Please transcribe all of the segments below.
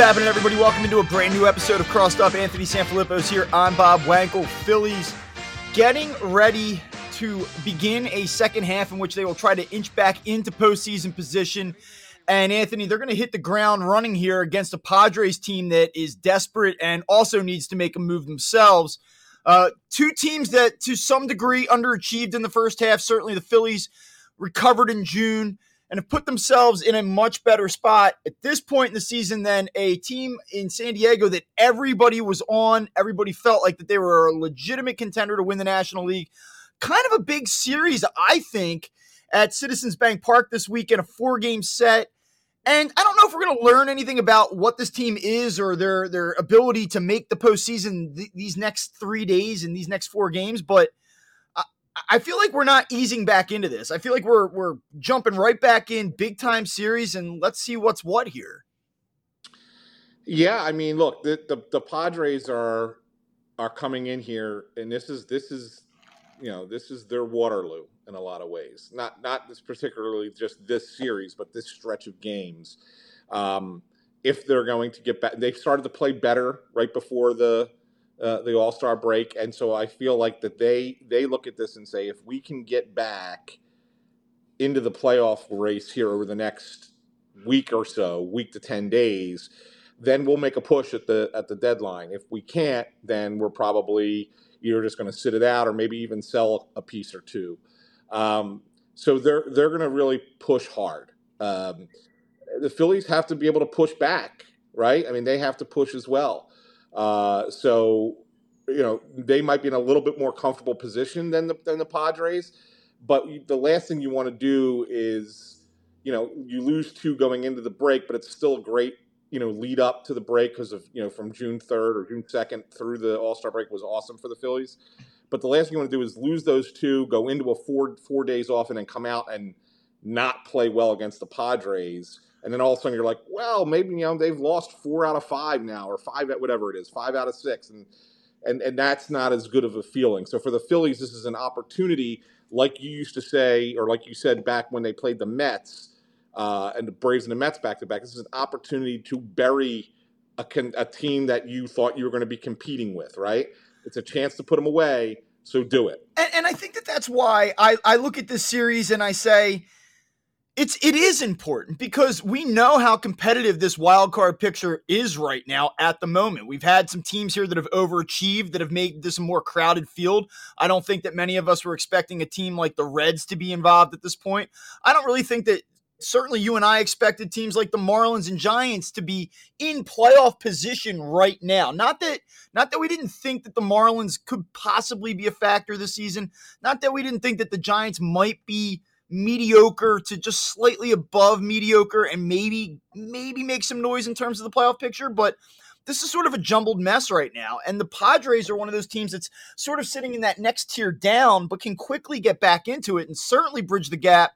Happening, everybody? Welcome into a brand new episode of Crossed Up. Anthony Sanfilippo's here. I'm Bob Wankel. Phillies getting ready to begin a second half in which they will try to inch back into postseason position. And Anthony, they're going to hit the ground running here against a Padres team that is desperate and also needs to make a move themselves. Uh, two teams that, to some degree, underachieved in the first half. Certainly, the Phillies recovered in June and have put themselves in a much better spot at this point in the season than a team in San Diego that everybody was on. Everybody felt like that they were a legitimate contender to win the National League. Kind of a big series, I think, at Citizens Bank Park this week in a four game set. And I don't know if we're going to learn anything about what this team is or their their ability to make the postseason th- these next three days and these next four games, but I feel like we're not easing back into this. I feel like we're we're jumping right back in big time series, and let's see what's what here. Yeah, I mean, look, the, the the, Padres are are coming in here, and this is this is you know this is their Waterloo in a lot of ways. Not not this particularly just this series, but this stretch of games. Um, if they're going to get back, they started to play better right before the uh, the All Star break, and so I feel like that they they look at this and say, if we can get back into the playoff race here over the next week or so, week to ten days, then we'll make a push at the at the deadline. If we can't, then we're probably either just going to sit it out or maybe even sell a piece or two. Um, so they're they're going to really push hard. Um, the Phillies have to be able to push back, right? I mean, they have to push as well. Uh, so, you know, they might be in a little bit more comfortable position than the than the Padres. But the last thing you want to do is, you know, you lose two going into the break, but it's still a great, you know, lead up to the break because of you know from June third or June second through the All Star break was awesome for the Phillies. But the last thing you want to do is lose those two, go into a four four days off, and then come out and not play well against the Padres and then all of a sudden you're like, well, maybe you know they've lost four out of five now, or five at whatever it is, five out of six, and and and that's not as good of a feeling. So for the Phillies, this is an opportunity, like you used to say, or like you said back when they played the Mets uh, and the Braves and the Mets back to back. This is an opportunity to bury a, a team that you thought you were going to be competing with. Right? It's a chance to put them away. So do it. And, and I think that that's why I, I look at this series and I say it's it is important because we know how competitive this wild card picture is right now at the moment. We've had some teams here that have overachieved that have made this a more crowded field. I don't think that many of us were expecting a team like the Reds to be involved at this point. I don't really think that certainly you and I expected teams like the Marlins and Giants to be in playoff position right now. Not that not that we didn't think that the Marlins could possibly be a factor this season, not that we didn't think that the Giants might be mediocre to just slightly above mediocre and maybe maybe make some noise in terms of the playoff picture but this is sort of a jumbled mess right now. And the Padres are one of those teams that's sort of sitting in that next tier down but can quickly get back into it and certainly bridge the gap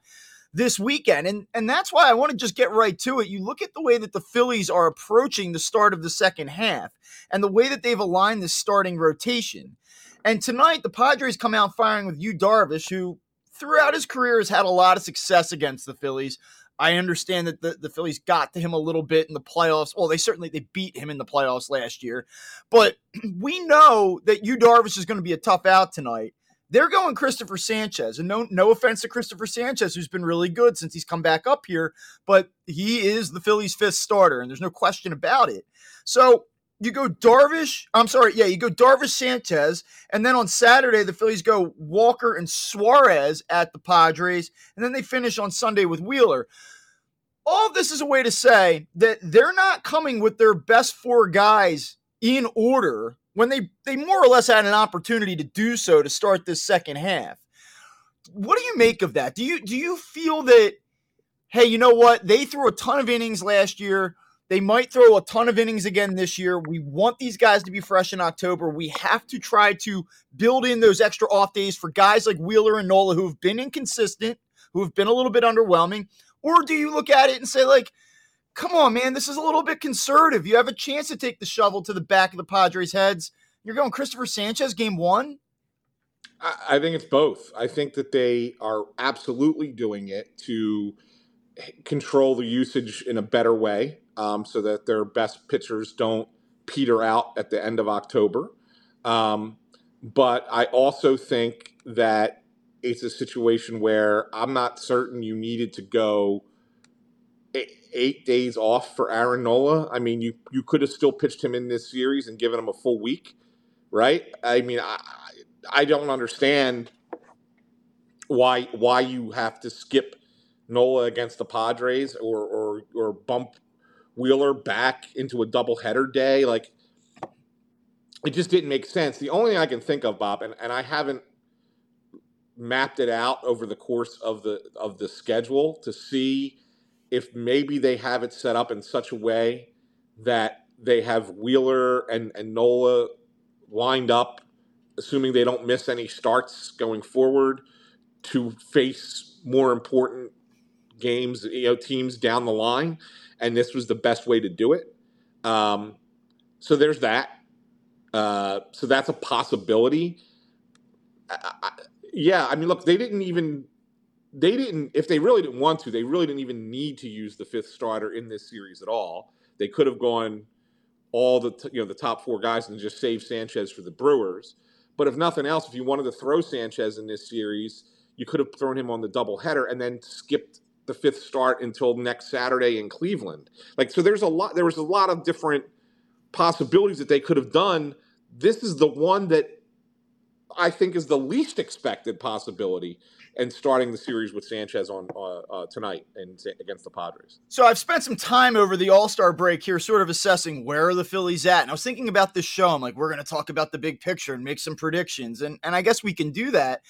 this weekend. And and that's why I want to just get right to it. You look at the way that the Phillies are approaching the start of the second half and the way that they've aligned the starting rotation. And tonight the Padres come out firing with Yu Darvish who throughout his career has had a lot of success against the Phillies. I understand that the, the Phillies got to him a little bit in the playoffs. Well, they certainly they beat him in the playoffs last year, but we know that Yu Darvish is going to be a tough out tonight. They're going Cristopher Sanchez, and no no offense to Cristopher Sanchez, who's been really good since he's come back up here, but he is the Phillies' fifth starter, and there's no question about it. So you go Darvish. I'm sorry, yeah, you go Darvish Sanchez, and then on Saturday the Phillies go Walker and Suarez at the Padres, and then they finish on Sunday with Wheeler. All this is a way to say that they're not coming with their best four guys in order when they they more or less had an opportunity to do so to start this second half. What do you make of that? Do you do you feel that hey, you know what? They threw a ton of innings last year. They might throw a ton of innings again this year. We want these guys to be fresh in October. We have to try to build in those extra off days for guys like Wheeler and Nola who have been inconsistent, who have been a little bit underwhelming. Or do you look at it and say, like, come on, man, this is a little bit conservative. You have a chance to take the shovel to the back of the Padres' heads. You're going Cristopher Sanchez game one? I think it's both. I think that they are absolutely doing it to control the usage in a better way um, so that their best pitchers don't peter out at the end of October. Um, but I also think that it's a situation where I'm not certain you needed to go eight, days off for Aaron Nola. I mean, you you could have still pitched him in this series and given him a full week, right? I mean, I I don't understand why why you have to skip Nola against the Padres or or or bump Wheeler back into a doubleheader day. Like it just didn't make sense. The only thing I can think of, Bob, and, and I haven't mapped it out over the course of the of the schedule to see if maybe they have it set up in such a way that they have Wheeler and, and Nola lined up, assuming they don't miss any starts going forward, to face more important games, you know, teams down the line and this was the best way to do it. Um, so there's that. Uh, so that's a possibility. I, I, yeah, I mean, look, they didn't even they didn't if they really didn't want to, they really didn't even need to use the fifth starter in this series at all. They could have gone all the you know the top four guys and just saved Sanchez for the Brewers. But if nothing else, if you wanted to throw Sanchez in this series, you could have thrown him on the double header and then skipped the fifth start until next Saturday in Cleveland. Like so there's a lot there was a lot of different possibilities that they could have done. This is the one that I think is the least expected possibility and starting the series with Sanchez on uh, uh, tonight and against the Padres. So I've spent some time over the All Star break here, sort of assessing where are the Phillies at. And I was thinking about this show. I'm like, we're going to talk about the big picture and make some predictions, and and I guess we can do that.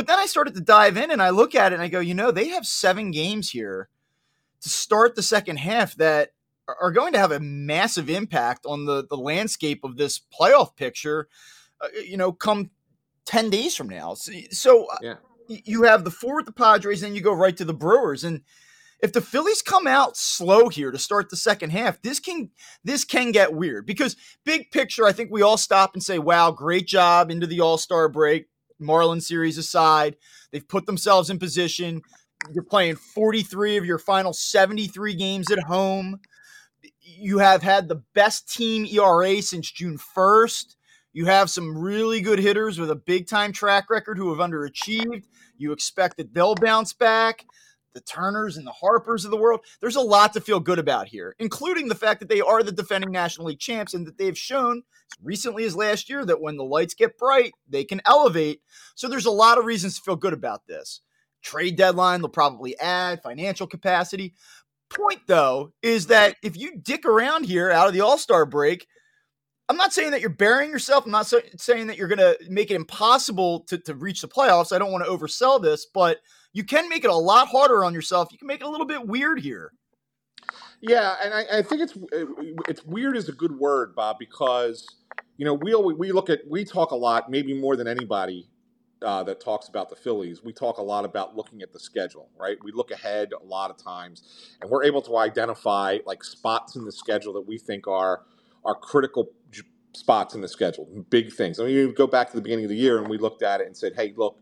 But then I started to dive in and I look at it and I go, you know, they have seven games here to start the second half that are going to have a massive impact on the, the landscape of this playoff picture, uh, you know, come 10 days from now. So, so uh, yeah. you have the four with the Padres, then you go right to the Brewers. And if the Phillies come out slow here to start the second half, this can this can get weird because big picture, I think we all stop and say, "Wow, great job into the All Star break. Marlin series aside. They've put themselves in position. You're playing 43 of your final 73 games at home. You have had the best team ERA since June 1st. You have some really good hitters with a big time track record who have underachieved. You expect that they'll bounce back the Turners and the Harpers of the world. There's a lot to feel good about here, including the fact that they are the defending National League champs and that they've shown as recently as last year that when the lights get bright, they can elevate. So there's a lot of reasons to feel good about this. Trade deadline, they'll probably add financial capacity. Point though is that if you dick around here out of the All Star break, I'm not saying that you're burying yourself. I'm not so, saying that you're going to make it impossible to, to reach the playoffs. I don't want to oversell this, but you can make it a lot harder on yourself. You can make it a little bit weird here. Yeah, and I, I think it's it's weird is a good word, Bob, because you know we we look at we talk a lot, maybe more than anybody uh, that talks about the Phillies. We talk a lot about looking at the schedule, right? We look ahead a lot of times, and we're able to identify like spots in the schedule that we think are are critical spots in the schedule, big things. I mean, you go back to the beginning of the year and we looked at it and said, hey, look,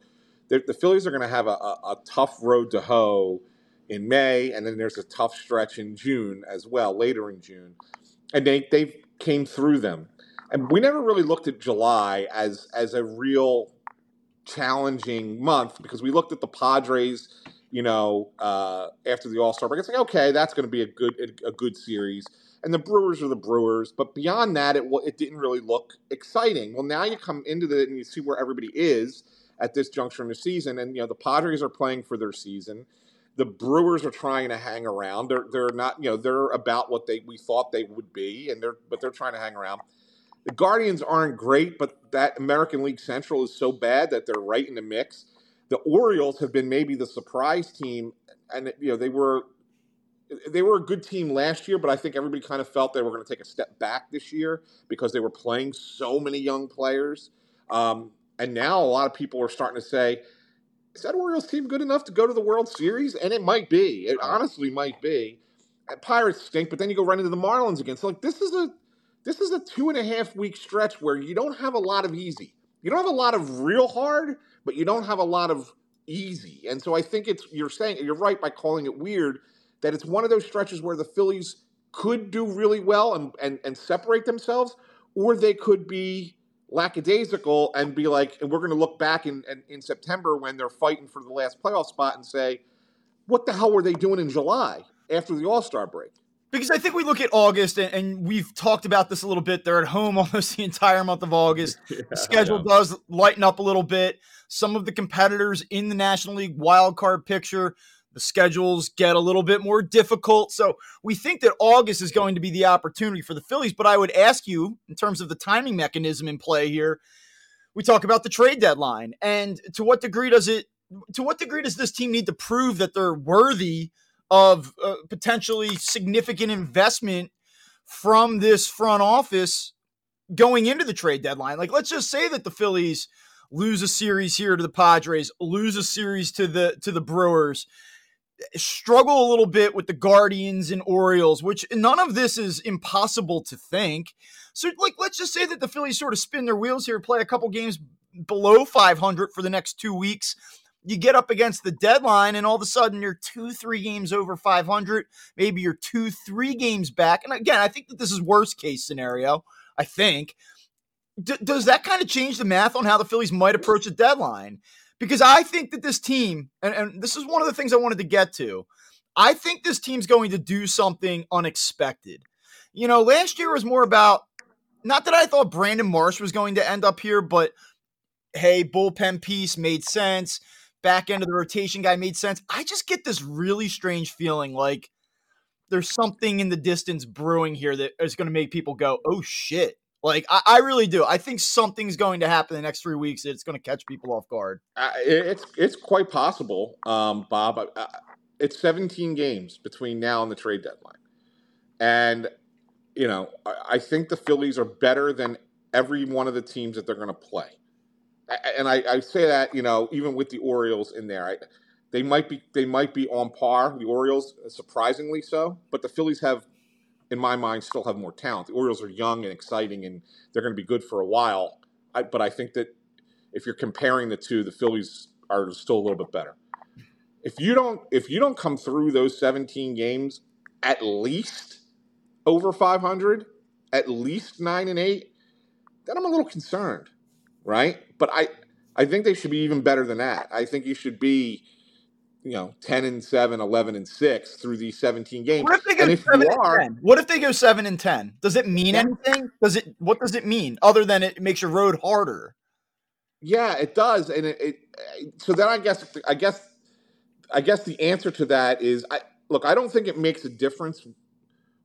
the Phillies are going to have a, a, a, tough road to hoe in May, and then there's a tough stretch in June as well, later in June, and they they came through them, and we never really looked at July as as a real challenging month because we looked at the Padres, you know, uh, after the All Star break. It's like okay, that's going to be a good a good series and the Brewers are the Brewers. But beyond that, it it didn't really look exciting. Well, now you come into it and you see where everybody is at this juncture in the season, and you know the Padres are playing for their season. The Brewers are trying to hang around. They're they're not you know they're about what they we thought they would be, and they're but they're trying to hang around. the Guardians aren't great, but that American League Central is so bad that they're right in the mix. The Orioles have been maybe the surprise team, and you know they were they were a good team last year, but I think everybody kind of felt they were going to take a step back this year because they were playing so many young players. Um, and now a lot of people are starting to say, is that Orioles team good enough to go to the World Series? And it might be. It honestly might be. Pirates stink, but then you go right into the Marlins again. So like this is a this is a two and a half week stretch where you don't have a lot of easy. You don't have a lot of real hard, but you don't have a lot of easy. And so I think it's you're saying you're right by calling it weird that it's one of those stretches where the Phillies could do really well and, and, and separate themselves, or they could be lackadaisical and be like, and we're going to look back in, in, in September when they're fighting for the last playoff spot and say, what the hell were they doing in July after the All Star break? Because I think we look at August, and, and, we've talked about this a little bit. They're at home almost the entire month of August. Yeah, the schedule does lighten up a little bit. Some of the competitors in the National League wild card picture the schedules get a little bit more difficult. So we think that August is going to be the opportunity for the Phillies. But I would ask you, in terms of the timing mechanism in play here, we talk about the trade deadline. And to what degree does it, to what degree does this team need to prove that they're worthy of uh, potentially significant investment from this front office going into the trade deadline? Like, let's just say that the Phillies lose a series here to the Padres, lose a series to the to the Brewers struggle a little bit with the Guardians and Orioles, which none of this is impossible to think. So, like, let's just say that the Phillies sort of spin their wheels here, play a couple games below 500 for the next two weeks. You get up against the deadline, and all of a sudden you're two, three games over 500. Maybe you're two, three games back. And again, I think that this is worst case scenario. I think. D- does that kind of change the math on how the Phillies might approach a deadline? Because I think that this team, and, and this is one of the things I wanted to get to, I think this team's going to do something unexpected. You know, last year was more about not that I thought Brandon Marsh was going to end up here, but hey, bullpen piece made sense. Back end of the rotation guy made sense. I just get this really strange feeling like there's something in the distance brewing here that is going to make people go, oh shit. Like I, I, really do. I think something's going to happen in the next three weeks. It's going to catch people off guard. Uh, it's it's quite possible, um, Bob. Uh, it's 17 games between now and the trade deadline, and you know I, I think the Phillies are better than every one of the teams that they're going to play. And I, I, say that you know even with the Orioles in there, I, they might be they might be on par. The Orioles, surprisingly so, but the Phillies have in my mind, still have more talent. The Orioles are young and exciting, and they're going to be good for a while. I, but I think that if you're comparing the two, the Phillies are still a little bit better. If you don't, if you don't come through those 17 games at least over 500, at least nine and eight, then I'm a little concerned, right? But I, I think they should be even better than that. I think you should be you know 10 and 7 11 and 6 through these 17 games. What if they go and if 7 you are, 10? what if they go 7 and 10 does it mean yeah. anything? Does it what does it mean other than it makes your road harder? Yeah it does and it, it so then i guess i guess i guess the answer to that is i look i don't think it makes a difference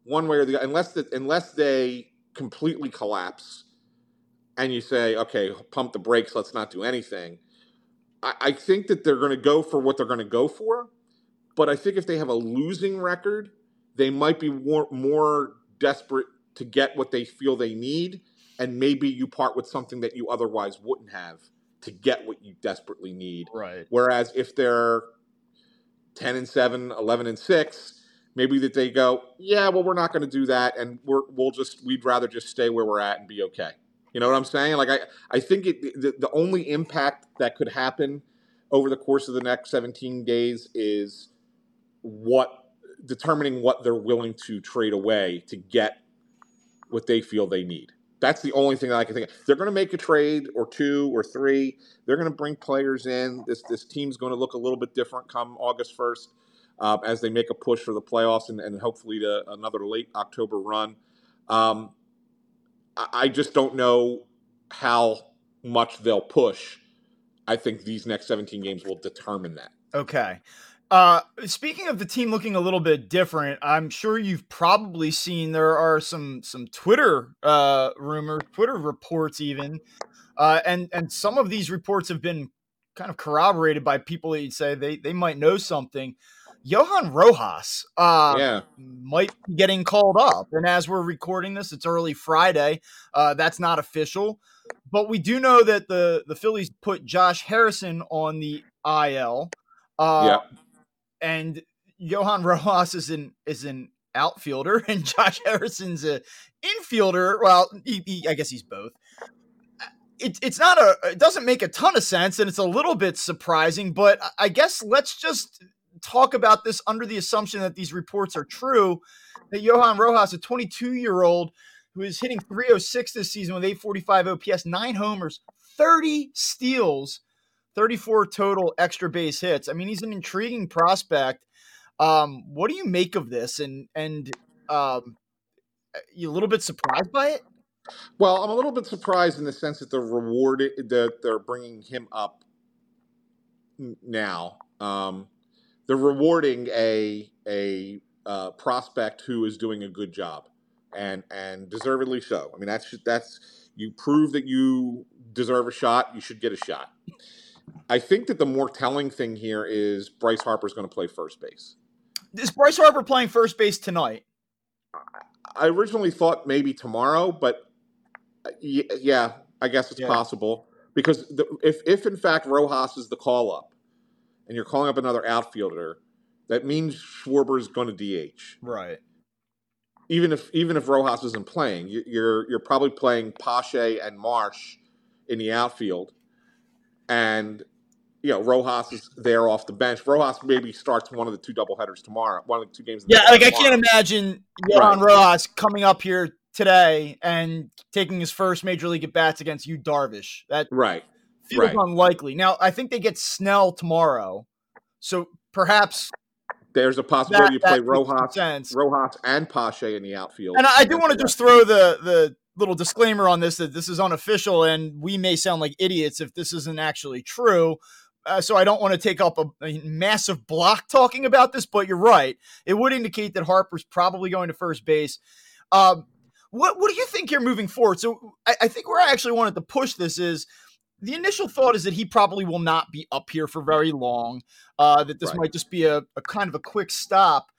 one way or the other unless the, unless they completely collapse and you say okay pump the brakes let's not do anything I, I think that they're going to go for what they're going to go for. But I think if they have a losing record, they might be more, more desperate to get what they feel they need. And maybe you part with something that you otherwise wouldn't have to get what you desperately need. Right. Whereas if they're 10 and 7, 11 and 6, maybe that they go, yeah, well, we're not going to do that. And we're, we'll just, we'd rather just stay where we're at and be okay. You know what I'm saying? Like I, I think it, the, the only impact that could happen over the course of the next 17 days is what determining what they're willing to trade away to get what they feel they need. That's the only thing that I can think of. They're going to make a trade or two or three. They're going to bring players in. This this team's going to look a little bit different come August 1st um, as they make a push for the playoffs and, and hopefully to another late October run. Um, I just don't know how much they'll push. I think these next 17 games will determine that. Okay. Uh, speaking of the team looking a little bit different, I'm sure you've probably seen there are some some Twitter uh, rumors, Twitter reports, even, uh, and and some of these reports have been kind of corroborated by people that you'd say they they might know something. Johan Rojas, uh, yeah, might be getting called up, and as we're recording this, it's early Friday. Uh, that's not official, but we do know that the the Phillies put Josh Harrison on the IL. Uh, yeah and Johan Rojas is an is an outfielder, and Josh Harrison's a infielder. Well, he, he, I guess he's both. It, it's not a. It doesn't make a ton of sense, and it's a little bit surprising. But I guess let's just talk about this under the assumption that these reports are true. That Johan Rojas, a 22 year old who is hitting 306 this season with 845 OPS, nine homers, 30 steals 34 total extra base hits. I mean, he's an intriguing prospect. Um, what do you make of this? And and um, you a little bit surprised by it? Well, I'm a little bit surprised in the sense that they're that they're bringing him up now. Um, they're rewarding a a uh, prospect who is doing a good job, and and deservedly so. I mean, that's that's you prove that you deserve a shot. You should get a shot. I think that the more telling thing here is Bryce Harper's going to play first base. Is Bryce Harper playing first base tonight? I originally thought maybe tomorrow, but uh, yeah, I guess it's yeah. possible because the, if if in fact Rojas is the call up, and you're calling up another outfielder, that means Schwarber is going to DH. Right. Even if even if Rojas isn't playing, you're you're probably playing Pache and Marsh in the outfield and you know Rojas is there off the bench. Rojas maybe starts one of the two doubleheaders tomorrow, one of the two games. Yeah, like tomorrow. I can't imagine Johan right. Rojas coming up here today and taking his first major league at bats against Yu Darvish. That right feels right. unlikely. Now I think they get Snell tomorrow, so perhaps there's a possibility that, you play Rojas, Rojas and Pache in the outfield. And I, I do want to just throw the the little disclaimer on this that this is unofficial and we may sound like idiots if this isn't actually true. Uh, so I don't want to take up a, a, massive block talking about this, but you're right. It would indicate that Harper's probably going to first base. Um, what what do you think here moving forward? So I, I think where I actually wanted to push this is the initial thought is that he probably will not be up here for very long. Uh, that this right. might just be a, a kind of a quick stop.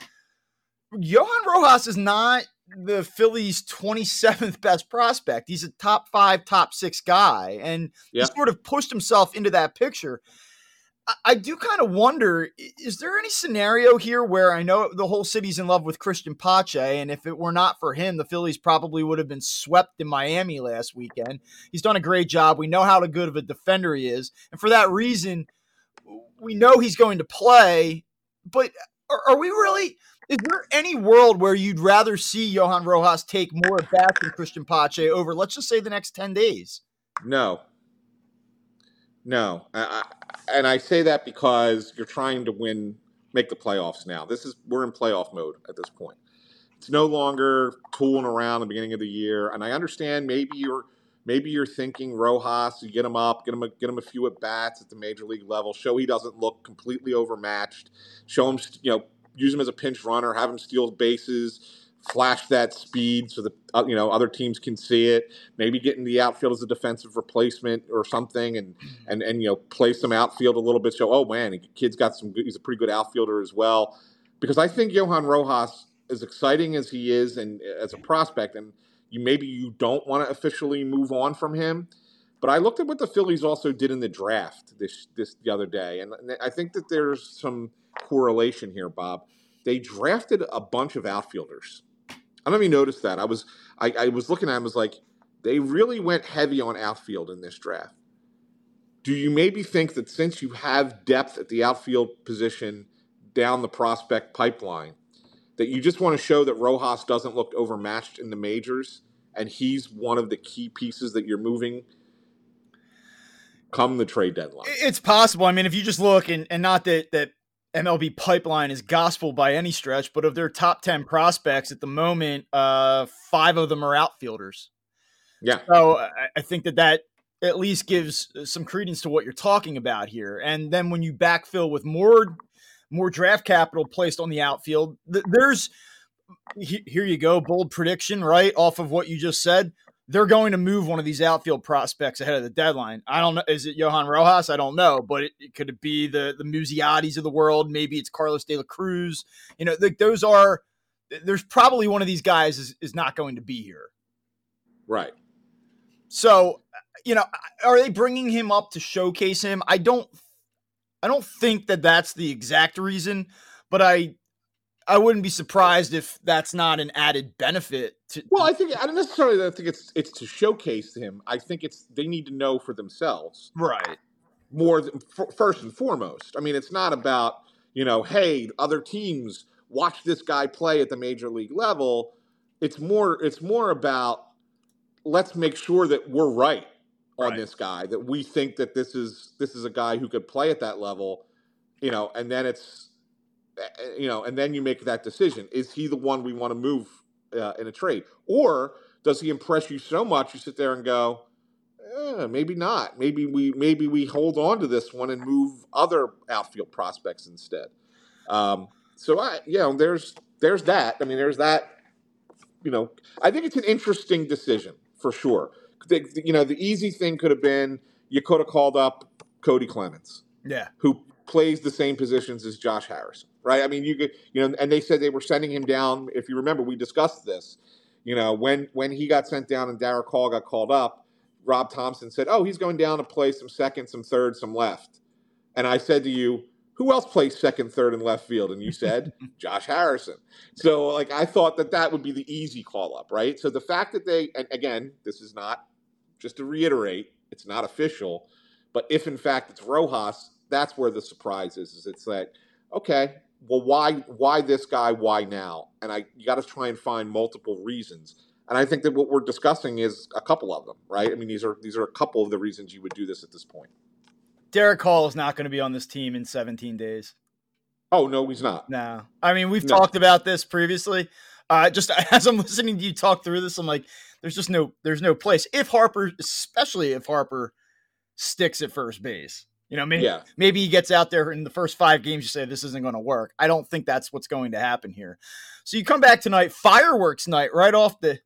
Johan Rojas is not the Phillies' 27th best prospect. He's a top five, top six guy, and yep. he sort of pushed himself into that picture. I, do kind of wonder is there any scenario here where I know the whole city's in love with Christian Pache, and if it were not for him, the Phillies probably would have been swept in Miami last weekend? He's done a great job. We know how good of a defender he is. And for that reason, we know he's going to play, but are, are we really is there any world where you'd rather see Johan Rojas take more at bats than Christian Pache over, let's just say, the next 10 days? No. No. I, I, and I say that because you're trying to win, make the playoffs now. This is, we're in playoff mode at this point. It's no longer tooling around the beginning of the year. And I understand maybe you're, maybe you're thinking Rojas, you get him up, get him a, get him a few at bats at the major league level, show he doesn't look completely overmatched, show him you know use him as a pinch runner, have him steal bases, flash that speed so that uh, you know other teams can see it. Maybe get in the outfield as a defensive replacement or something, and mm-hmm. and and you know play some outfield a little bit. So oh man, kid's got some. Good, he's a pretty good outfielder as well. Because I think Johan Rojas, as exciting as he is, and as a prospect, and you maybe you don't want to officially move on from him. But I looked at what the Phillies also did in the draft this this the other day, and I think that there's some correlation here, Bob. They drafted a bunch of outfielders. I don't you noticed that. I was I, I was looking at them, was like, they really went heavy on outfield in this draft. Do you maybe think that since you have depth at the outfield position down the prospect pipeline, that you just want to show that Rojas doesn't look overmatched in the majors and he's one of the key pieces that you're moving come the trade deadline? It's possible. I mean, if you just look and, and not that that MLB pipeline is gospel by any stretch, but of their top 10 prospects at the moment, uh, five of them are outfielders. Yeah. So I, I think that that at least gives some credence to what you're talking about here. And then when you backfill with more more draft capital placed on the outfield. There's here you go, bold prediction, right? Off of what you just said. They're going to move one of these outfield prospects ahead of the deadline. I don't know. Is it Johan Rojas? I don't know, but it, it could be the the Muzziottis of the world. Maybe it's Carlos De La Cruz. You know, like those are. There's probably one of these guys is, is not going to be here. Right. So, you know, are they bringing him up to showcase him? I don't I don't think that that's the exact reason, but I I wouldn't be surprised if that's not an added benefit. To, well, I think I don't necessarily think it's it's to showcase him. I think it's they need to know for themselves, right? More than, first and foremost. I mean, it's not about you know, hey, other teams watch this guy play at the major league level. It's more it's more about let's make sure that we're right on right. this guy that we think that this is this is a guy who could play at that level, you know, and then it's you know, and then you make that decision: is he the one we want to move uh, in a trade, or does he impress you so much you sit there and go, eh, maybe not, maybe we maybe we hold on to this one and move other outfield prospects instead. Um, so I, you know, there's there's that. I mean, there's that. You know, I think it's an interesting decision for sure the, you know, the easy thing could have been you could have called up Cody Clemens. Yeah. Who plays the same positions as Josh Harrison, right? I mean, you could, you know, and they said they were sending him down. If you remember, we discussed this. You know, when when he got sent down and Darick Hall got called up, Rob Thomson said, "Oh, he's going down to play some second, some third, some left." And I said to you, who else plays second, third, and left field? And you said Josh Harrison. So, like, I thought that that would be the easy call up, right? So the fact that they, and again, this is not just to reiterate, it's not official, but if in fact it's Rojas, that's where the surprise is. Is it's like, okay, well, why why this guy? Why now? And I you got to try and find multiple reasons. And I think that what we're discussing is a couple of them, right? I mean, these are these are a couple of the reasons you would do this at this point. Darick Hall is not going to be on this team in 17 days. Oh no, he's not. No, I mean we've no. talked about this previously. Uh, just as I'm listening to you talk through this, I'm like, there's just no there's no place if Harper, especially if Harper sticks at first base. You know, maybe yeah. maybe he gets out there in the first five games. You say this isn't going to work. I don't think that's what's going to happen here. So you come back tonight, fireworks night, right off the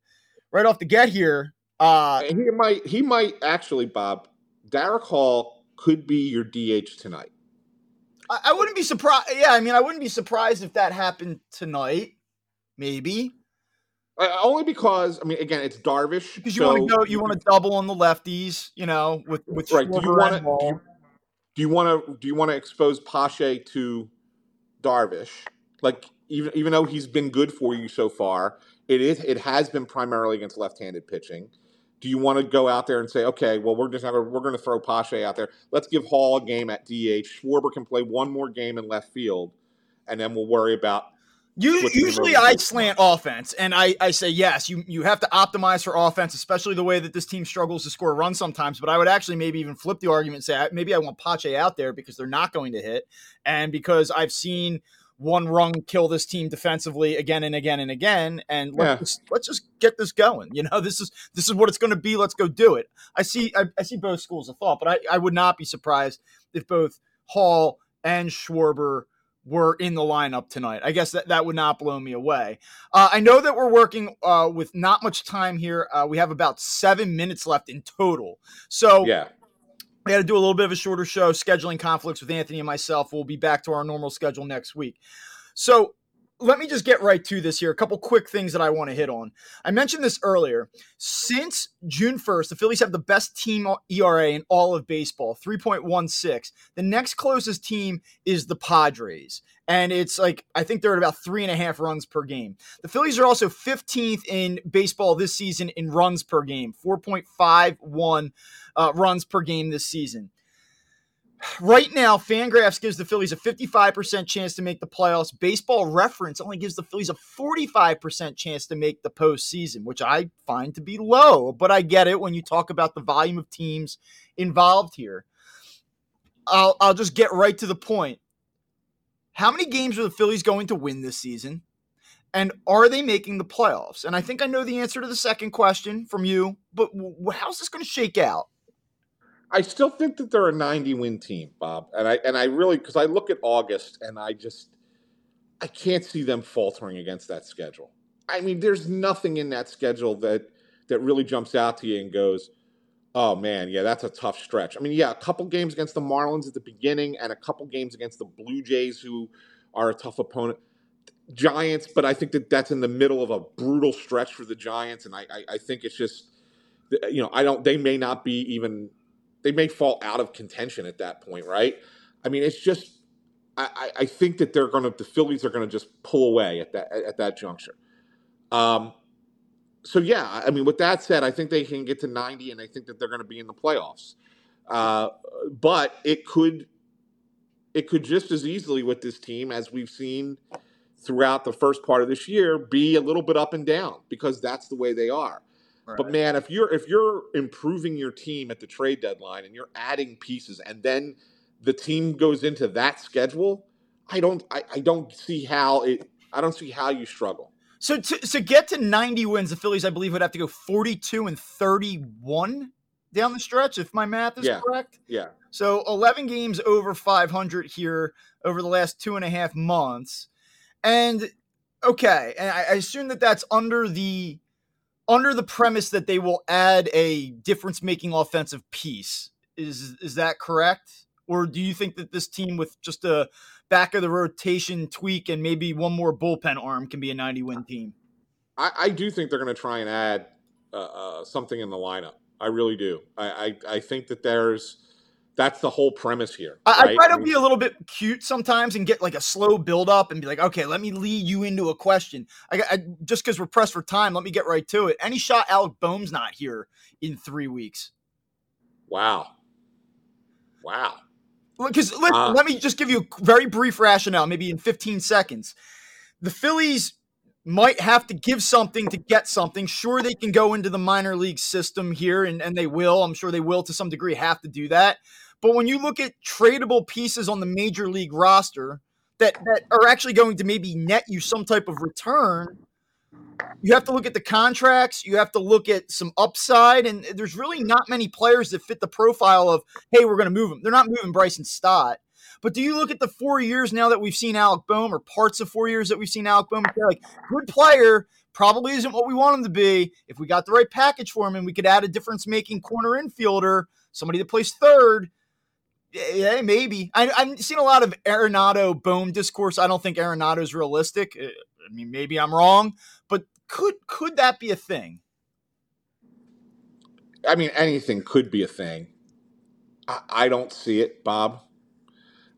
right off the get here. Uh, he might he might actually, Bob. Darick Hall could be your DH tonight. I, I wouldn't be surprised. Yeah, I mean, I wouldn't be surprised if that happened tonight. Maybe. Uh, only because I mean, again, it's Darvish. Because you so want to go, you want to double on the lefties, you know, with with right. Do you want to do you want to do you want to expose Pache to Darvish? Like even even though he's been good for you so far, it is it has been primarily against left-handed pitching. Do you want to go out there and say, okay, well, we're just gonna, we're going to throw Pache out there. Let's give Hall a game at DH. Schwarber can play one more game in left field, and then we'll worry about you, usually I slant offense, and I, I say yes. You you have to optimize for offense, especially the way that this team struggles to score runs sometimes. But I would actually maybe even flip the argument and say maybe I want Pache out there because they're not going to hit, and because I've seen one run kill this team defensively again and again and again. And let's, yeah. just, let's just get this going. You know, this is this is what it's going to be. Let's go do it. I see I, I see both schools of thought, but I, I would not be surprised if both Hall and Schwarber were in the lineup tonight. I guess that, that would not blow me away. Uh, I know that we're working uh, with not much time here. Uh, we have about seven minutes left in total. So, yeah. We got to do a little bit of a shorter show, scheduling conflicts with Anthony and myself. We'll be back to our normal schedule next week. So, let me just get right to this here. A couple quick things that I want to hit on. I mentioned this earlier. Since June 1st, the Phillies have the best team ERA in all of baseball, 3.16. The next closest team is the Padres. And it's like, I think they're at about three and a half runs per game. The Phillies are also 15th in baseball this season in runs per game, 4.51 uh, runs per game this season. Right now, Fangraphs gives the Phillies a 55% chance to make the playoffs. Baseball Reference only gives the Phillies a 45% chance to make the postseason, which I find to be low, but I get it when you talk about the volume of teams involved here. I'll, I'll just get right to the point. How many games are the Phillies going to win this season? And are they making the playoffs? And I think I know the answer to the second question from you, but how's this going to shake out? I still think that they're a 90 win team, Bob. And I and I really because I look at August and I just I can't see them faltering against that schedule. I mean, there's nothing in that schedule that that really jumps out to you and goes, "Oh man, yeah, that's a tough stretch." I mean, yeah, a couple games against the Marlins at the beginning and a couple games against the Blue Jays who are a tough opponent. Giants, but I think that that's in the middle of a brutal stretch for the Giants, and I, I, I think it's just, you know, I don't. They may not be even they may fall out of contention at that point, right? I mean, it's just I, I think that they're going to the Phillies are going to just pull away at that at that juncture. Um, so yeah, I mean, with that said, I think they can get to 90, and I think that they're going to be in the playoffs. Uh, but it could it could just as easily with this team as we've seen throughout the first part of this year be a little bit up and down because that's the way they are. But man, if you're if you're improving your team at the trade deadline and you're adding pieces and then the team goes into that schedule, I don't I, I don't see how it I don't see how you struggle. So to, to get to 90 wins, the Phillies, I believe, would have to go 42 and 31 down the stretch, if my math is yeah. correct. Yeah. So 11 games over 500 here over the last two and a half months. And okay, and I, I assume that that's under the under the premise that they will add a difference making offensive piece. Is is that correct? Or do you think that this team with just a back of the rotation tweak and maybe one more bullpen arm can be a 90 win team? I, I do think they're going to try and add uh, uh, something in the lineup. I really do. I, I, I think that there's that's the whole premise here. Right? I, try to be a little bit cute sometimes and get like a slow build up and be like, okay, let me lead you into a question. I, I just because we're pressed for time, let me get right to it. Any shot Alec Bohm's not here in three weeks? Wow, wow. Because let, uh, let me just give you a very brief rationale, maybe in 15 seconds. The Phillies might have to give something to get something. Sure, they can go into the minor league system here, and, and they will. I'm sure they will to some degree have to do that. But when you look at tradable pieces on the major league roster that, that are actually going to maybe net you some type of return, you have to look at the contracts. You have to look at some upside. And there's really not many players that fit the profile of, hey, we're going to move them. They're not moving Bryson Stott. But do you look at the four years now that we've seen Alec Bohm, or parts of four years that we've seen Alec Bohm, like good player, probably isn't what we want him to be. If we got the right package for him and we could add a difference making corner infielder, somebody that plays third, yeah, maybe. I, have seen a lot of Arenado Bohm discourse. I don't think Arenado is realistic. Uh, I mean, maybe I'm wrong, but could could that be a thing? I mean, anything could be a thing. I, I don't see it, Bob.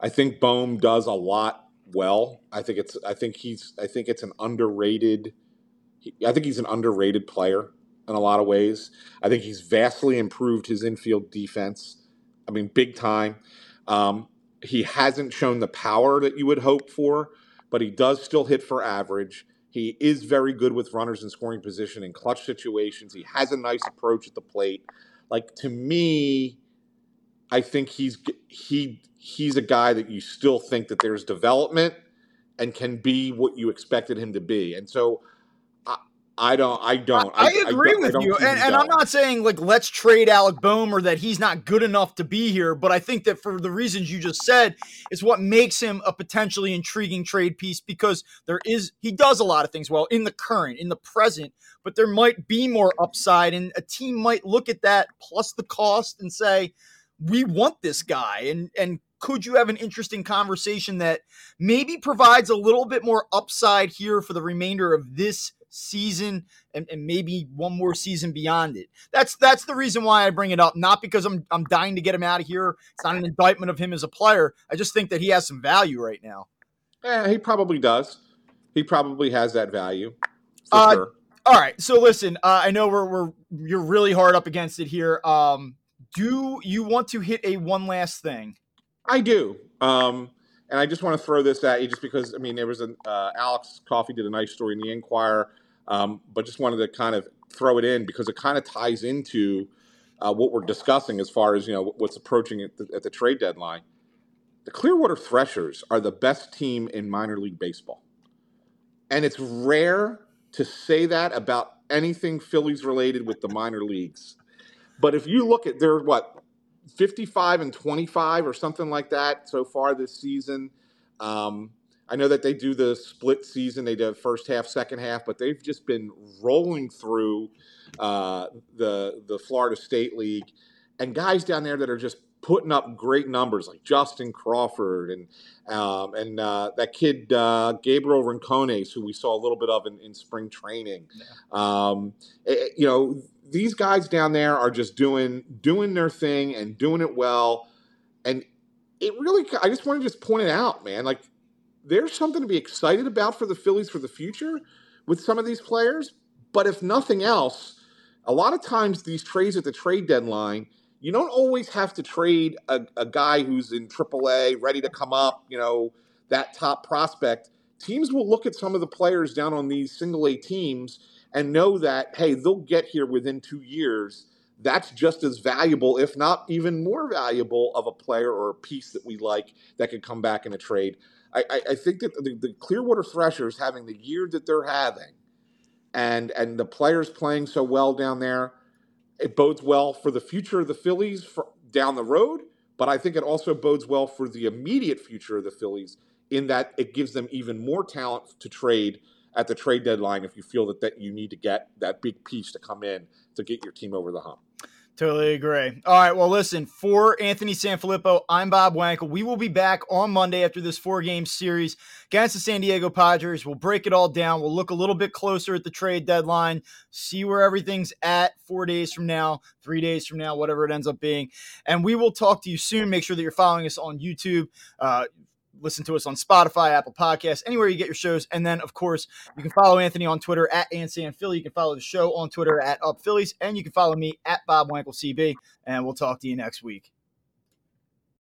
I think Bohm does a lot well. I think it's. I think he's. I think it's an underrated. I think he's an underrated player in a lot of ways. I think he's vastly improved his infield defense. I mean, big time. Um, he hasn't shown the power that you would hope for, but he does still hit for average. He is very good with runners in scoring position in clutch situations. He has a nice approach at the plate. Like to me, I think he's he he's a guy that you still think that there's development and can be what you expected him to be. And so I don't. I don't. I, I agree I with I you, and, and I'm not saying like let's trade Alec Bohm or that he's not good enough to be here. But I think that for the reasons you just said, is what makes him a potentially intriguing trade piece because there is he does a lot of things well in the current, in the present, but there might be more upside, and a team might look at that plus the cost and say, we want this guy, and and could you have an interesting conversation that maybe provides a little bit more upside here for the remainder of this season and, and maybe one more season beyond it. That's that's the reason why I bring it up. Not because I'm I'm dying to get him out of here. It's not an indictment of him as a player. I just think that he has some value right now. Yeah, he probably does. He probably has that value. Uh, sure. All right. So listen, uh, I know we're we're you're really hard up against it here. Um, do you want to hit a one last thing? I do. Um, and I just want to throw this at you, just because I mean there was an uh, Alex Coffey did a nice story in the Inquirer um, but just wanted to kind of throw it in because it kind of ties into uh, what we're discussing as far as you know what's approaching at the, at the trade deadline. The Clearwater Threshers are the best team in minor league baseball, and it's rare to say that about anything Phillies related with the minor leagues. But if you look at their what 55 and 25 or something like that so far this season. Um, I know that they do the split season. They do first half, second half, but they've just been rolling through uh, the the Florida State League, and guys down there that are just putting up great numbers, like Justin Crawford and um, and uh, that kid uh, Gabriel Rincones, who we saw a little bit of in, in spring training. Yeah. Um, it, eh, eh, you know, these guys down there are just doing doing their thing and doing it well, and it really. I just want to just point it out, man. Like there's something to be excited about for the Phillies for the future with some of these players. But if nothing else, a lot of times these trades at the trade deadline, you don't always have to trade a, a guy who's in AAA, ready to come up, you know, that top prospect. Teams will look at some of the players down on these single A teams and know that, hey, they'll get here within two years. That's just as valuable, if not even more valuable, of a player or a piece that we like that could come back in a trade. I, I think that the, the Clearwater Threshers having the year that they're having, and and the players playing so well down there, it bodes well for the future of the Phillies for, down the road. But I think it also bodes well for the immediate future of the Phillies in that it gives them even more talent to trade at the trade deadline if you feel that, that you need to get that big piece to come in to get your team over the hump. Totally agree. All right. Well, listen, for Anthony Sanfilippo, I'm Bob Wankel. We will be back on Monday after this four game series against the San Diego Padres. We'll break it all down. We'll look a little bit closer at the trade deadline, see where everything's at four days from now, three days from now, whatever it ends up being. And we will talk to you soon. Make sure that you're following us on YouTube. Uh, listen to us on Spotify, Apple Podcasts, anywhere you get your shows. And then, of course, you can follow Anthony on Twitter at AntSanPhilly. You can follow the show on Twitter at Up Phillies, and you can follow me at Bob Wankel CB. And we'll talk to you next week.